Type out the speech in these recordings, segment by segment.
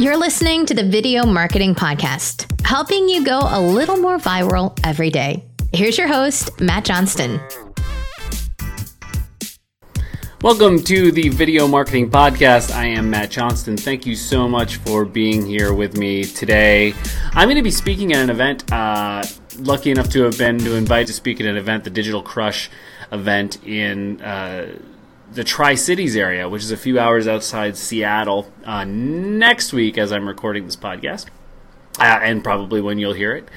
You're listening to the Video Marketing Podcast, helping you go a little more viral every day. Here's your host, Matt Johnston. Welcome to the Video Marketing Podcast. I am Matt Johnston. Thank you so much for being here with me today. I'm going to be speaking at an event. Uh, lucky enough to have been to invite to speak at an event, the Digital Crush event in uh, the Tri Cities area, which is a few hours outside Seattle, uh, next week as I'm recording this podcast, uh, and probably when you'll hear it.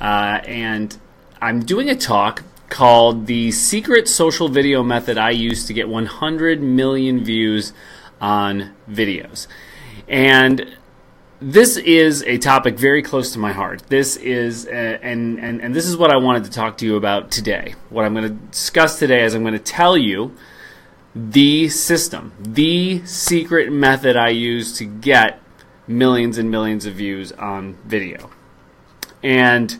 Uh, and I'm doing a talk called The Secret Social Video Method I Use to Get 100 Million Views on Videos. And this is a topic very close to my heart. This is, uh, and, and, and this is what I wanted to talk to you about today. What I'm going to discuss today is I'm going to tell you the system, the secret method I use to get millions and millions of views on video. And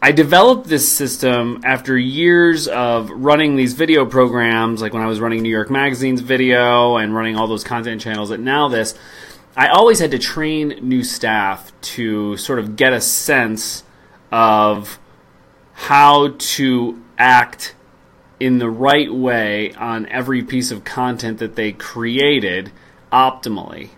I developed this system after years of running these video programs, like when I was running New York Magazine's video and running all those content channels at Now This. I always had to train new staff to sort of get a sense of how to act in the right way on every piece of content that they created optimally.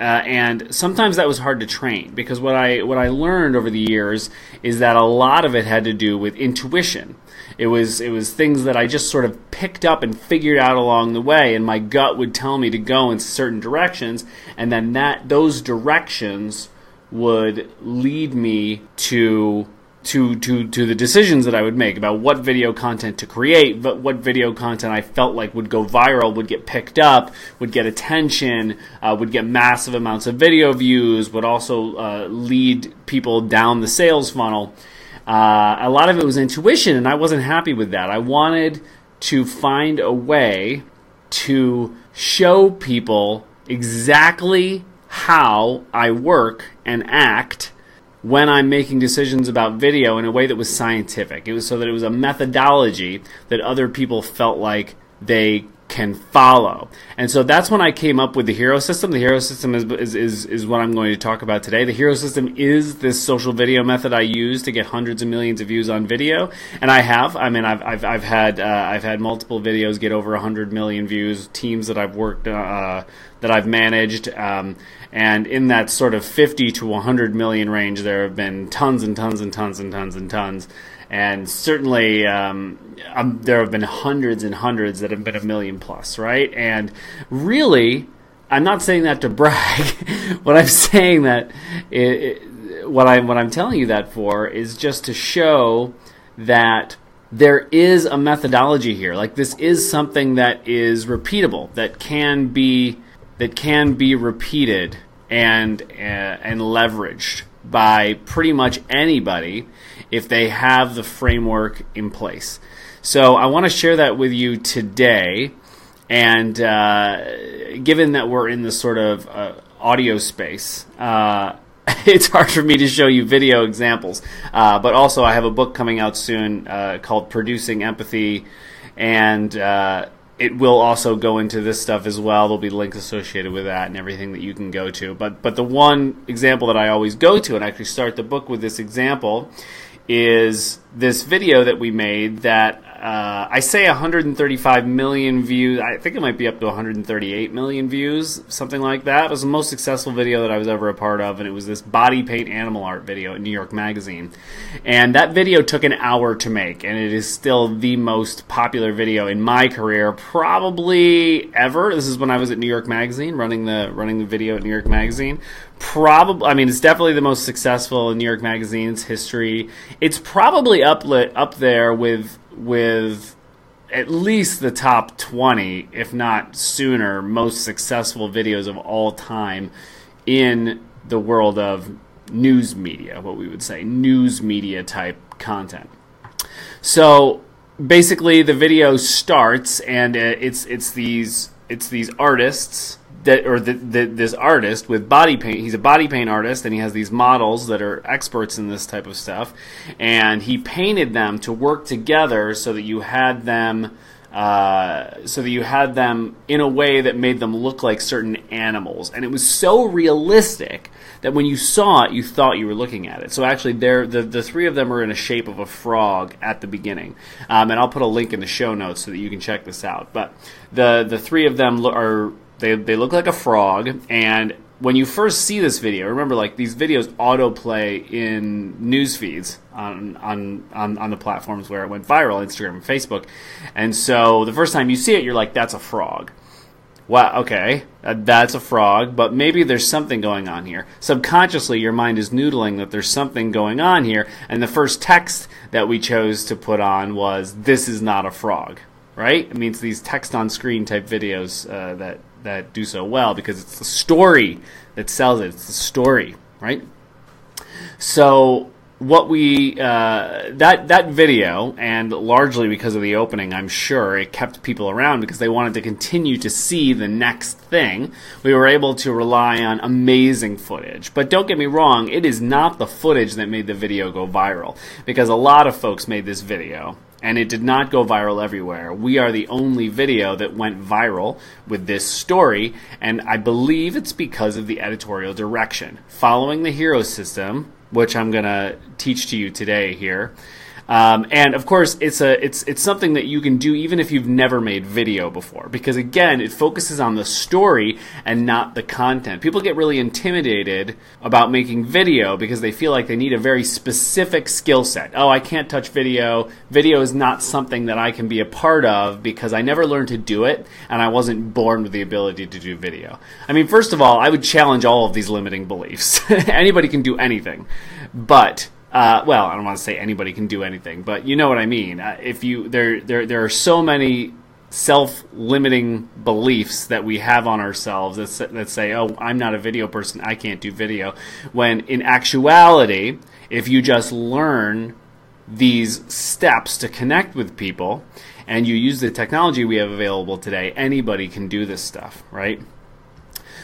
Uh, and sometimes that was hard to train because what I what I learned over the years is that a lot of it had to do with intuition. It was it was things that I just sort of picked up and figured out along the way, and my gut would tell me to go in certain directions, and then that those directions would lead me to to to to the decisions that I would make about what video content to create, but what video content I felt like would go viral, would get picked up, would get attention, uh, would get massive amounts of video views, would also uh, lead people down the sales funnel. Uh, a lot of it was intuition, and I wasn't happy with that. I wanted to find a way to show people exactly how I work and act when I'm making decisions about video in a way that was scientific. It was so that it was a methodology that other people felt like they can follow. And so that's when I came up with the hero system. The hero system is, is, is, is, what I'm going to talk about today. The hero system is this social video method I use to get hundreds of millions of views on video. And I have. I mean, I've, I've, I've had, uh, I've had multiple videos get over 100 million views, teams that I've worked, uh, that I've managed. Um, and in that sort of 50 to 100 million range, there have been tons and tons and tons and tons and tons. And certainly, um, um, there have been hundreds and hundreds that have been a million plus, right? And really, I'm not saying that to brag. what I'm saying that, it, it, what I'm what I'm telling you that for is just to show that there is a methodology here. Like this is something that is repeatable, that can be that can be repeated and uh, and leveraged by pretty much anybody if they have the framework in place. So I want to share that with you today. And uh, given that we're in the sort of uh, audio space, uh, it's hard for me to show you video examples. Uh, but also, I have a book coming out soon uh, called Producing Empathy. And uh, it will also go into this stuff as well. There'll be links associated with that and everything that you can go to. But but the one example that I always go to and I actually start the book with this example is this video that we made that uh, I say 135 million views. I think it might be up to 138 million views, something like that. It was the most successful video that I was ever a part of, and it was this body paint animal art video at New York Magazine. And that video took an hour to make, and it is still the most popular video in my career, probably ever. This is when I was at New York Magazine, running the running the video at New York Magazine. Probably, I mean, it's definitely the most successful in New York Magazine's history. It's probably up up there with with at least the top 20, if not sooner, most successful videos of all time in the world of news media, what we would say, news media type content. So basically, the video starts, and uh, it's it's these it's these artists that or the, the, this artist with body paint he's a body paint artist and he has these models that are experts in this type of stuff and he painted them to work together so that you had them uh, so that you had them in a way that made them look like certain animals, and it was so realistic that when you saw it, you thought you were looking at it. So actually, the the three of them are in a shape of a frog at the beginning, um, and I'll put a link in the show notes so that you can check this out. But the the three of them are they they look like a frog, and when you first see this video, remember like these videos autoplay in news feeds on, on on on the platforms where it went viral, Instagram and Facebook. And so the first time you see it, you're like, "That's a frog." Wow, okay, uh, that's a frog, but maybe there's something going on here. Subconsciously, your mind is noodling that there's something going on here, and the first text that we chose to put on was, "This is not a frog." Right? It means these text on screen type videos uh, that that do so well because it's the story that sells it. It's the story, right? So what we uh, that that video and largely because of the opening i'm sure it kept people around because they wanted to continue to see the next thing we were able to rely on amazing footage but don't get me wrong it is not the footage that made the video go viral because a lot of folks made this video and it did not go viral everywhere. We are the only video that went viral with this story, and I believe it's because of the editorial direction. Following the hero system, which I'm going to teach to you today here, um, and of course, it's a it's it's something that you can do even if you've never made video before, because again, it focuses on the story and not the content. People get really intimidated about making video because they feel like they need a very specific skill set. Oh, I can't touch video. Video is not something that I can be a part of because I never learned to do it, and I wasn't born with the ability to do video. I mean, first of all, I would challenge all of these limiting beliefs. Anybody can do anything, but uh, well, I don't want to say anybody can do anything, but you know what I mean. Uh, if you there, there, there are so many self-limiting beliefs that we have on ourselves that, that say, "Oh, I'm not a video person. I can't do video." When in actuality, if you just learn these steps to connect with people and you use the technology we have available today, anybody can do this stuff, right?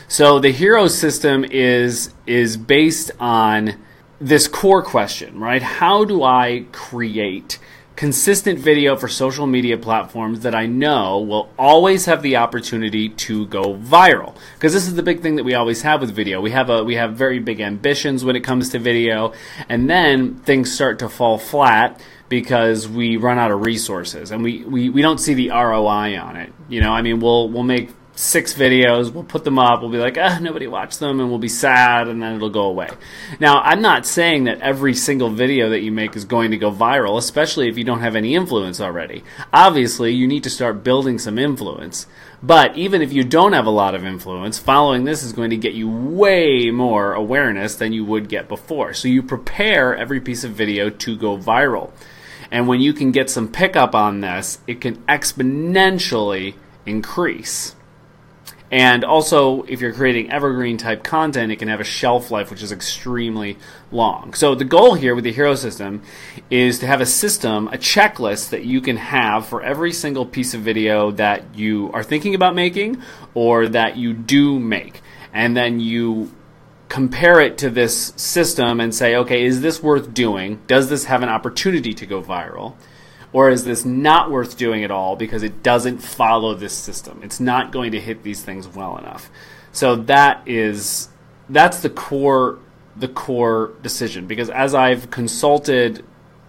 So the hero system is is based on this core question, right? How do I create consistent video for social media platforms that I know will always have the opportunity to go viral? Because this is the big thing that we always have with video. We have a we have very big ambitions when it comes to video, and then things start to fall flat because we run out of resources and we, we, we don't see the ROI on it. You know, I mean, we'll we'll make six videos, we'll put them up, we'll be like, ah, nobody watched them, and we'll be sad, and then it'll go away. Now, I'm not saying that every single video that you make is going to go viral, especially if you don't have any influence already. Obviously, you need to start building some influence. But even if you don't have a lot of influence, following this is going to get you way more awareness than you would get before. So you prepare every piece of video to go viral. And when you can get some pickup on this, it can exponentially increase. And also, if you're creating evergreen type content, it can have a shelf life which is extremely long. So, the goal here with the hero system is to have a system, a checklist that you can have for every single piece of video that you are thinking about making or that you do make. And then you compare it to this system and say, okay, is this worth doing? Does this have an opportunity to go viral? Or is this not worth doing at all because it doesn't follow this system? It's not going to hit these things well enough. So that is that's the core the core decision because as I've consulted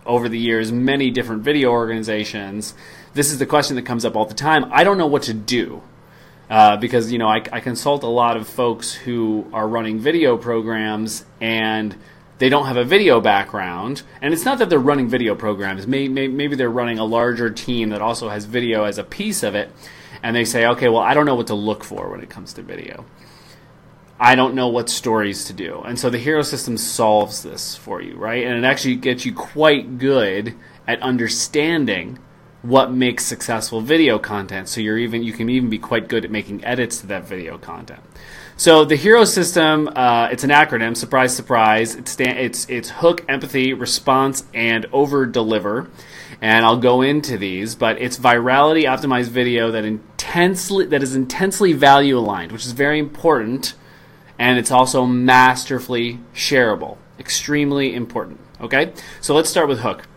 over the years many different video organizations, this is the question that comes up all the time. I don't know what to do. Uh, because you know I, I consult a lot of folks who are running video programs and they don't have a video background, and it's not that they're running video programs. Maybe, maybe they're running a larger team that also has video as a piece of it, and they say, okay, well, I don't know what to look for when it comes to video. I don't know what stories to do. And so the hero system solves this for you, right? And it actually gets you quite good at understanding what makes successful video content. So you're even you can even be quite good at making edits to that video content. So the hero system, uh, it's an acronym. Surprise, surprise. It's it's it's hook, empathy, response, and over deliver. And I'll go into these, but it's virality optimized video that intensely that is intensely value aligned, which is very important, and it's also masterfully shareable. Extremely important. Okay, so let's start with hook.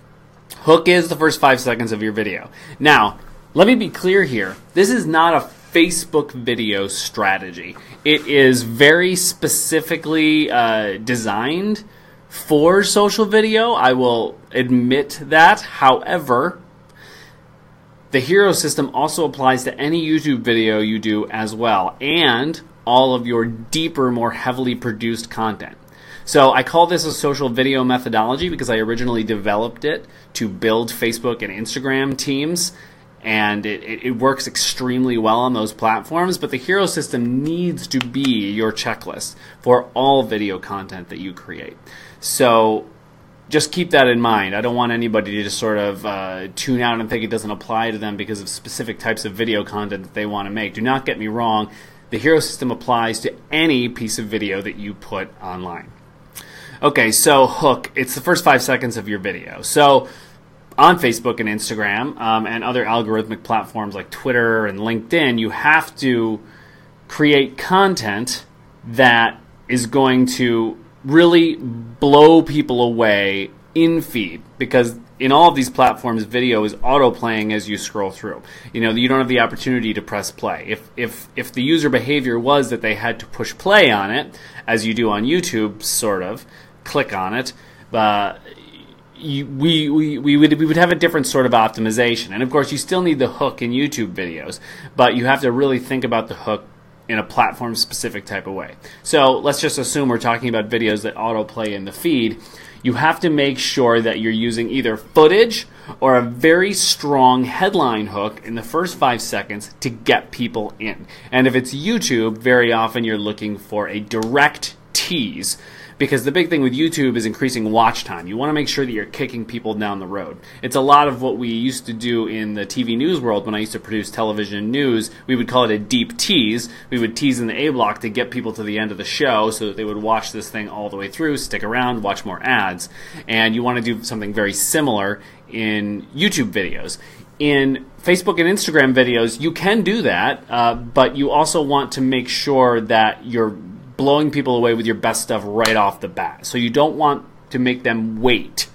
Hook is the first five seconds of your video. Now, Let me be clear here. This is not a Facebook video strategy. It is very specifically uh, designed for social video. I will admit that. However, the hero system also applies to any YouTube video you do as well, and all of your deeper, more heavily produced content. So I call this a social video methodology because I originally developed it to build Facebook and Instagram teams and it, it, it, works extremely well on those platforms. But the hero system needs to be your checklist for all video content that you create. So just keep that in mind. I don't want anybody to just sort of uh, tune out and think it doesn't apply to them because of specific types of video content that they want to make. Do not get me wrong. The hero system applies to any piece of video that you put online. Okay, so hook, it's the first five seconds of your video. So on Facebook and Instagram um, and other algorithmic platforms like Twitter and LinkedIn, you have to create content that is going to really blow people away in feed because in all of these platforms video is auto playing as you scroll through. You know you don't have the opportunity to press play. If if if the user behavior was that they had to push play on it as you do on YouTube sort of click on it uh, you, we, we, we, would, we would have a different sort of optimization. And of course, you still need the hook in YouTube videos, but you have to really think about the hook in a platform specific type of way. So let's just assume we're talking about videos that autoplay in the feed. You have to make sure that you're using either footage or a very strong headline hook in the first five seconds to get people in. And if it's YouTube, very often you're looking for a direct tease because the big thing with YouTube is increasing watch time. You want to make sure that you're kicking people down the road. It's a lot of what we used to do in the TV news world when I used to produce television news. We would call it a deep tease. We would tease in the A block to get people to the end of the show so that they would watch this thing all the way through, stick around, watch more ads. And you want to do something very similar in YouTube videos in Facebook and Instagram videos, you can do that, uh, but you also want to make sure that you're blowing people away with your best stuff right off the bat. So you don't want to make them wait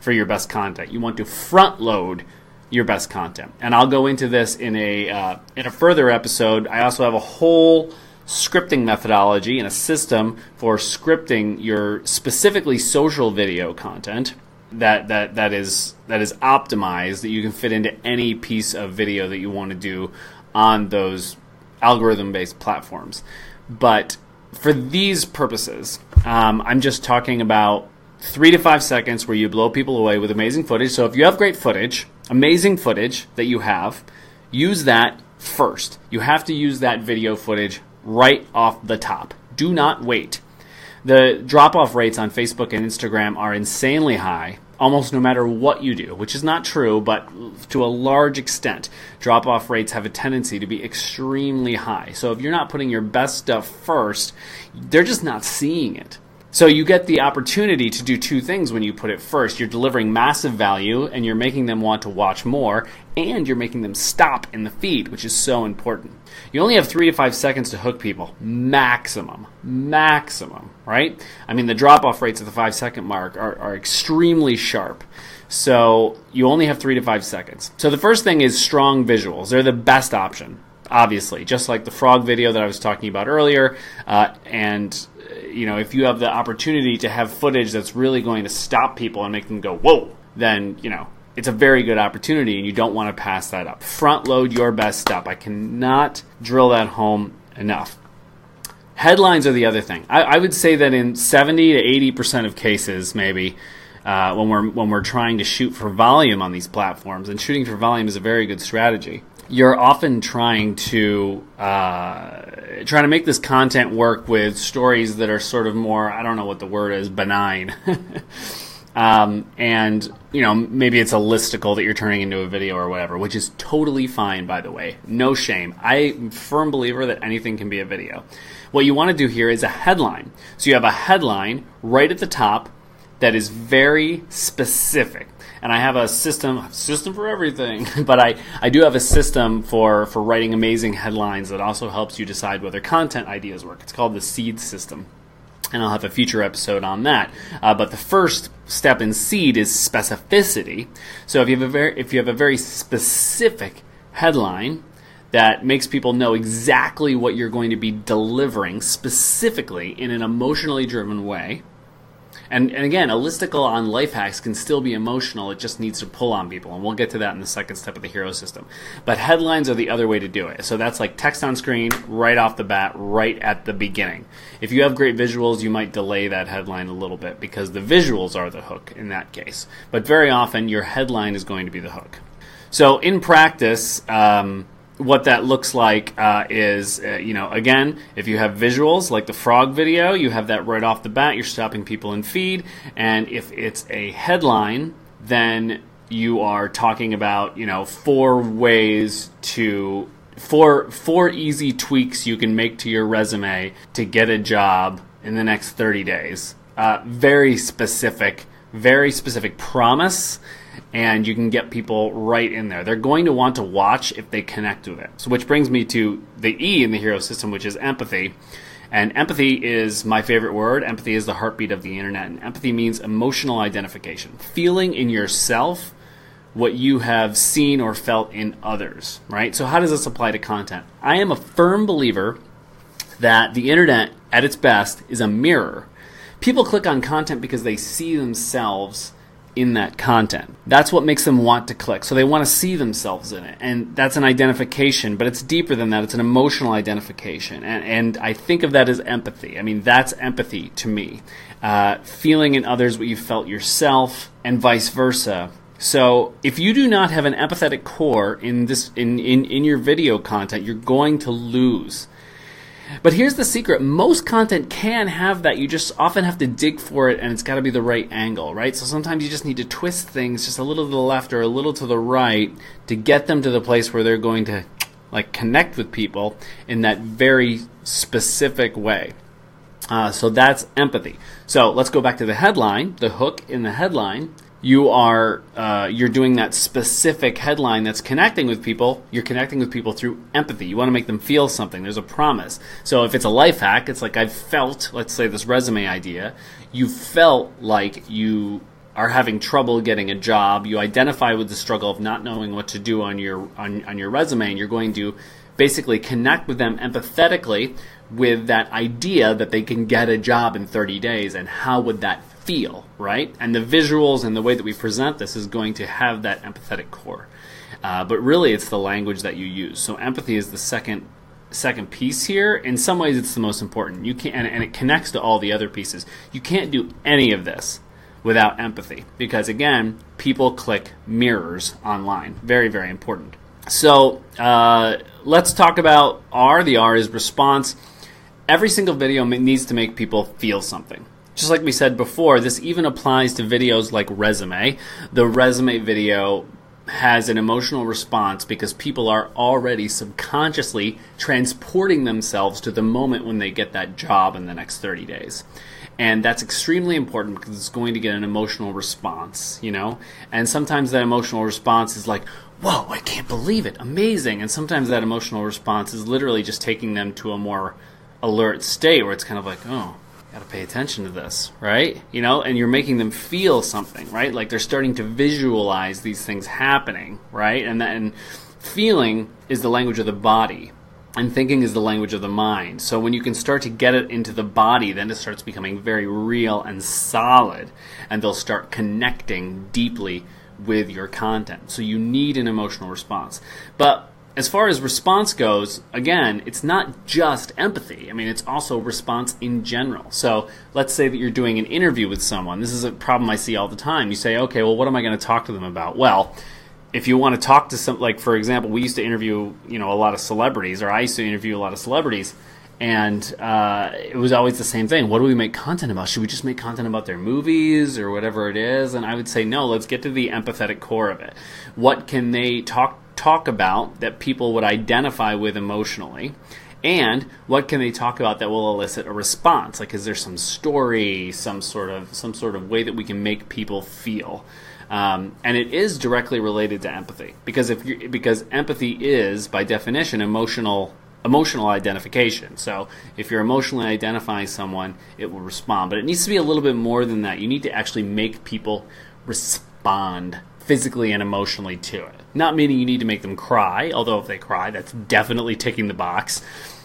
for your best content. You want to front load your best content. And I'll go into this in a uh, in a further episode. I also have a whole scripting methodology and a system for scripting your specifically social video content that that that is that is optimized that you can fit into any piece of video that you want to do on those algorithm based platforms. But for these purposes, um, I'm just talking about three to five seconds where you blow people away with amazing footage. So if you have great footage, amazing footage that you have, use that first. You have to use that video footage right off the top. Do not wait. The drop off rates on Facebook and Instagram are insanely high almost no matter what you do, which is not true, but to a large extent, drop off rates have a tendency to be extremely high. So if you're not putting your best stuff first, they're just not seeing it. So you get the opportunity to do two things when you put it first. You're delivering massive value and you're making them want to watch more, and you're making them stop in the feed, which is so important. You only have three to five seconds to hook people, maximum, maximum, right? I mean, the drop off rates at the five second mark are, are extremely sharp. So you only have three to five seconds. So the first thing is strong visuals. They're the best option, obviously, just like the frog video that I was talking about earlier. Uh, and you know, if you have the opportunity to have footage that's really going to stop people and make them go, whoa, then, you know, it's a very good opportunity and you don't want to pass that up. Front load your best stuff. I cannot drill that home enough. Headlines are the other thing. I, I would say that in 70 to 80% of cases, maybe, uh, when we're when we're trying to shoot for volume on these platforms, and shooting for volume is a very good strategy you're often trying to uh, trying to make this content work with stories that are sort of more I don't know what the word is benign. um, and you know maybe it's a listicle that you're turning into a video or whatever, which is totally fine by the way. No shame. I'm firm believer that anything can be a video. What you want to do here is a headline. So you have a headline right at the top that is very specific and I have a system system for everything. but I, I do have a system for for writing amazing headlines that also helps you decide whether content ideas work. It's called the seed system. And I'll have a future episode on that. Uh, but the first step in seed is specificity. So if you have a very if you have a very specific headline that makes people know exactly what you're going to be delivering specifically in an emotionally driven way. And, and again, a listicle on life hacks can still be emotional. It just needs to pull on people. And we'll get to that in the second step of the hero system. But headlines are the other way to do it. So that's like text on screen right off the bat, right at the beginning. If you have great visuals, you might delay that headline a little bit because the visuals are the hook in that case. But very often, your headline is going to be the hook. So in practice, um, what that looks like uh, is, uh, you know, again, if you have visuals like the frog video, you have that right off the bat. You're stopping people in feed, and if it's a headline, then you are talking about, you know, four ways to four four easy tweaks you can make to your resume to get a job in the next 30 days. Uh, very specific, very specific promise and you can get people right in there. They're going to want to watch if they connect with it. So, which brings me to the E in the hero system, which is empathy. And empathy is my favorite word. Empathy is the heartbeat of the internet. And empathy means emotional identification, feeling in yourself what you have seen or felt in others, right? So, how does this apply to content? I am a firm believer that the internet, at its best, is a mirror. People click on content because they see themselves in that content. That's what makes them want to click. So they want to see themselves in it. And that's an identification, but it's deeper than that. It's an emotional identification. And, and I think of that as empathy. I mean, that's empathy to me. Uh, feeling in others what you felt yourself and vice versa. So if you do not have an empathetic core in this in, in, in your video content, you're going to lose. But here's the secret most content can have that. You just often have to dig for it and it's got to be the right angle, right? So sometimes you just need to twist things just a little to the left or a little to the right to get them to the place where they're going to like connect with people in that very specific way. Uh, so that's empathy. So let's go back to the headline, the hook in the headline you are uh, you're doing that specific headline that's connecting with people you're connecting with people through empathy. You want to make them feel something. There's a promise. So if it's a life hack it's like i've felt let's say this resume idea. You felt like you are having trouble getting a job. You identify with the struggle of not knowing what to do on your on, on your resume and you're going to basically connect with them empathetically with that idea that they can get a job in 30 days and how would that feel, right? And the visuals and the way that we present this is going to have that empathetic core. Uh, but really, it's the language that you use. So empathy is the second second piece here. In some ways, it's the most important. You can and, and it connects to all the other pieces. You can't do any of this without empathy because again, people click mirrors online. Very very important. So uh, let's talk about R. The R is response. Every single video needs to make people feel something. Just like we said before, this even applies to videos like Resume. The Resume video has an emotional response because people are already subconsciously transporting themselves to the moment when they get that job in the next 30 days. And that's extremely important because it's going to get an emotional response, you know? And sometimes that emotional response is like, whoa, I can't believe it, amazing. And sometimes that emotional response is literally just taking them to a more alert state where it's kind of like, oh, got to pay attention to this, right? You know, and you're making them feel something, right? Like they're starting to visualize these things happening, right? And then feeling is the language of the body, and thinking is the language of the mind. So when you can start to get it into the body, then it starts becoming very real and solid, and they'll start connecting deeply with your content. So you need an emotional response. But as far as response goes, again, it's not just empathy. I mean, it's also response in general. So let's say that you're doing an interview with someone. This is a problem I see all the time. You say, okay, well, what am I going to talk to them about? Well, if you want to talk to some, like for example, we used to interview, you know, a lot of celebrities, or I used to interview a lot of celebrities, and uh, it was always the same thing. What do we make content about? Should we just make content about their movies or whatever it is? And I would say, no, let's get to the empathetic core of it. What can they talk talk about that people would identify with emotionally? And what can they talk about that will elicit a response? Like, is there some story, some sort of some sort of way that we can make people feel? Um, and it is directly related to empathy because if you because empathy is by definition emotional emotional identification. So if you're emotionally identifying someone, it will respond. But it needs to be a little bit more than that. You need to actually make people respond physically and emotionally to it. Not meaning you need to make them cry, although if they cry, that's definitely ticking the box.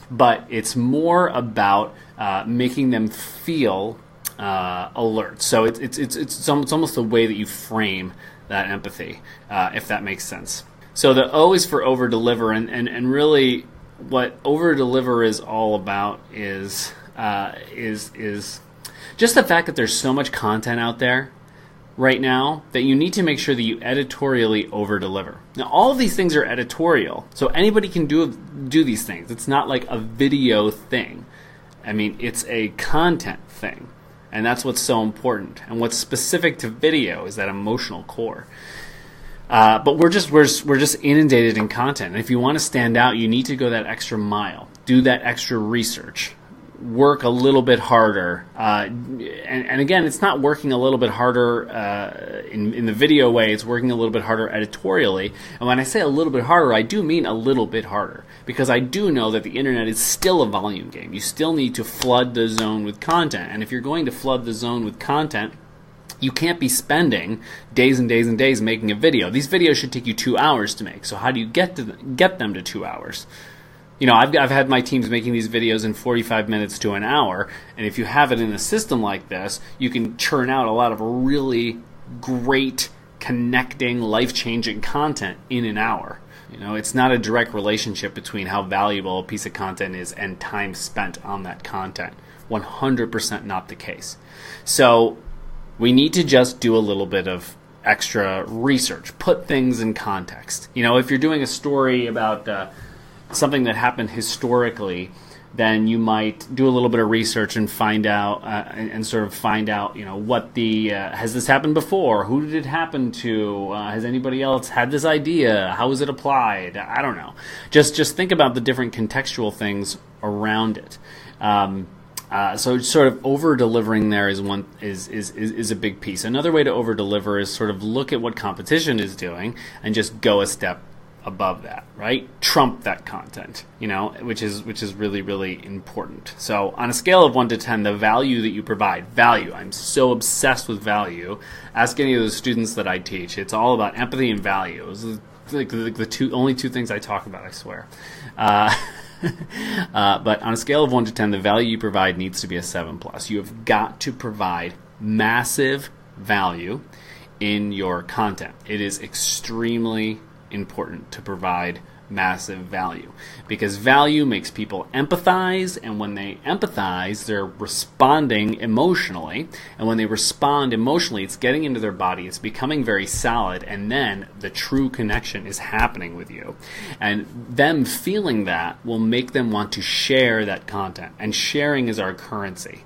But it's more about uh, making them feel uh, alert. So it's, it's, it's, it's, almost the way that you frame that empathy, uh, if that makes sense. So the O is for over deliver, and, and, and really what over deliver is all about is uh, is is just the fact that there's so much content out there right now that you need to make sure that you editorially over deliver. Now all of these things are editorial, so anybody can do do these things. It's not like a video thing. I mean, it's a content thing. And that's what's so important. And what's specific to video is that emotional core. Uh, but we're just we're we're just inundated in content. And if you want to stand out, you need to go that extra mile, do that extra research, work a little bit harder. Uh, and, and, again, it's not working a little bit harder uh, in in the video way. It's working a little bit harder editorially. And when I say a little bit harder, I do mean a little bit harder because I do know that the internet is still a volume game. You still need to flood the zone with content, and if you're going to flood the zone with content you can't be spending days and days and days making a video. These videos should take you two hours to make. So how do you get to get them to two hours? You know, I've, I've had my teams making these videos in 45 minutes to an hour, and if you have it in a system like this, you can churn out a lot of really great, connecting, life changing content in an hour. You know, it's not a direct relationship between how valuable a piece of content is and time spent on that content. 100% not the case. So, we need to just do a little bit of extra research, put things in context. You know, if you're doing a story about uh, something that happened historically, then you might do a little bit of research and find out uh, and, and, sort of find out, you know, what the uh, has this happened before? Who did it happen to? Uh, has anybody else had this idea? How was it applied? I don't know. Just just think about the different contextual things around it. Um, uh, so sort of over delivering there is one is, is, is is a big piece. Another way to over deliver is sort of look at what competition is doing and just go a step above that, right? Trump that content, you know, which is which is really really important. So on a scale of one to ten, the value that you provide, value. I'm so obsessed with value. Ask any of the students that I teach. It's all about empathy and value. It's like the, the two only two things I talk about. I swear. Uh, uh, but on a scale of 1 to 10, the value you provide needs to be a 7 plus. You have got to provide massive value in your content. It is extremely important to provide massive value. Because value makes people empathize and when they empathize they're responding emotionally. And when they respond emotionally it's getting into their body it's becoming very solid and then the true connection is happening with you. And them feeling that will make them want to share that content. And sharing is our currency.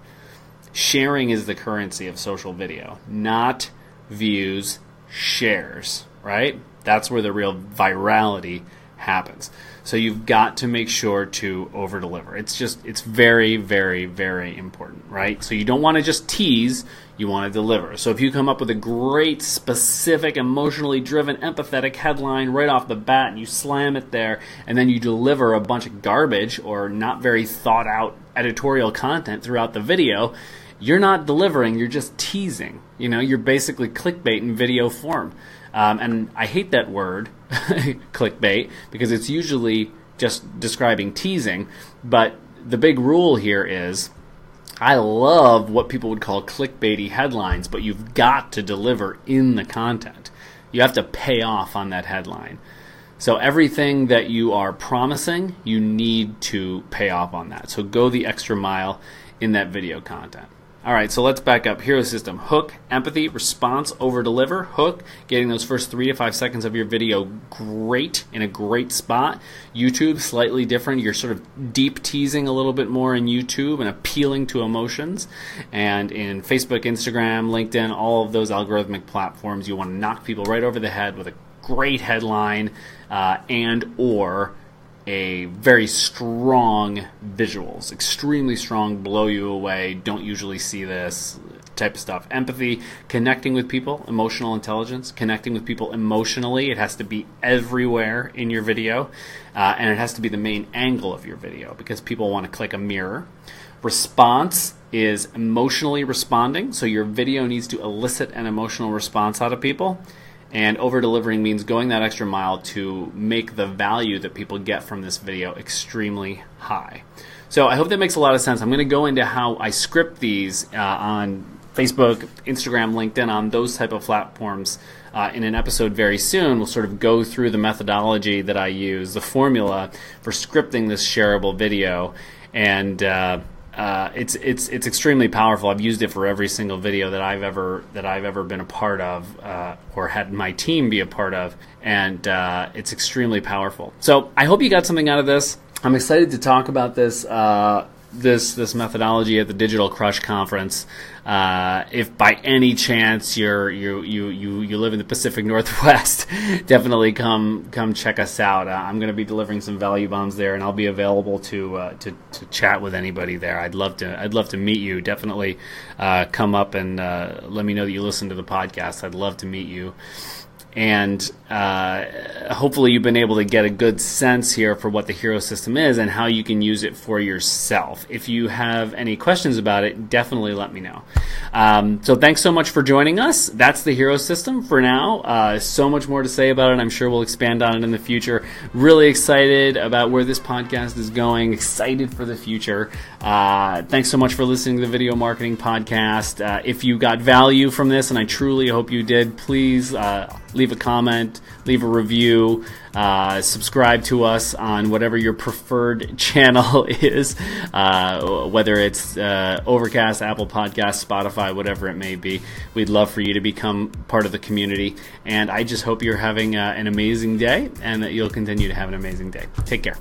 Sharing is the currency of social video not views shares right that's where the real virality happens. So you've got to make sure to over deliver. It's just it's very very very important, right? So you don't want to just tease, you want to deliver. So if you come up with a great specific emotionally driven empathetic headline right off the bat and you slam it there and then you deliver a bunch of garbage or not very thought out editorial content throughout the video, you're not delivering, you're just teasing. You know, you're basically clickbait in video form. Um, and I hate that word, clickbait, because it's usually just describing teasing. But the big rule here is I love what people would call clickbaity headlines, but you've got to deliver in the content. You have to pay off on that headline. So everything that you are promising, you need to pay off on that. So go the extra mile in that video content. All right, so let's back up. Hero system hook, empathy, response, over deliver. Hook, getting those first three to five seconds of your video great in a great spot. YouTube, slightly different. You're sort of deep teasing a little bit more in YouTube and appealing to emotions. And in Facebook, Instagram, LinkedIn, all of those algorithmic platforms, you want to knock people right over the head with a great headline uh, and or a very strong visuals, extremely strong, blow you away, don't usually see this type of stuff. Empathy, connecting with people, emotional intelligence, connecting with people emotionally. It has to be everywhere in your video, uh, and it has to be the main angle of your video because people want to click a mirror. Response is emotionally responding, so your video needs to elicit an emotional response out of people. And over delivering means going that extra mile to make the value that people get from this video extremely high. So I hope that makes a lot of sense. I'm going to go into how I script these uh, on Facebook, Instagram, LinkedIn, on those type of platforms uh, in an episode very soon. We'll sort of go through the methodology that I use, the formula for scripting this shareable video, and uh, uh, it's it's it's extremely powerful. I've used it for every single video that I've ever that I've ever been a part of uh, or had my team be a part of, and uh, it's extremely powerful. So I hope you got something out of this. I'm excited to talk about this uh, this this methodology at the Digital Crush conference. Uh, if by any chance you're you you you you live in the Pacific Northwest, definitely come come check us out. Uh, I'm going to be delivering some value bombs there, and I'll be available to uh, to to chat with anybody there. I'd love to I'd love to meet you. Definitely uh, come up and uh, let me know that you listen to the podcast. I'd love to meet you and uh, hopefully you've been able to get a good sense here for what the hero system is and how you can use it for yourself. If you have any questions about it definitely let me know. Um, so thanks so much for joining us. That's the hero system for now. Uh, so much more to say about it. I'm sure we'll expand on it in the future. Really excited about where this podcast is going. Excited for the future. Uh, thanks so much for listening to the video marketing podcast. Uh, if you got value from this and i truly hope you did please uh, leave a comment, leave a review, uh, subscribe to us on whatever your preferred channel is, uh, whether it's uh, Overcast, Apple Podcast, Spotify, whatever it may be. We'd love for you to become part of the community. And I just hope you're having uh, an amazing day and that you'll continue to have an amazing day. Take care.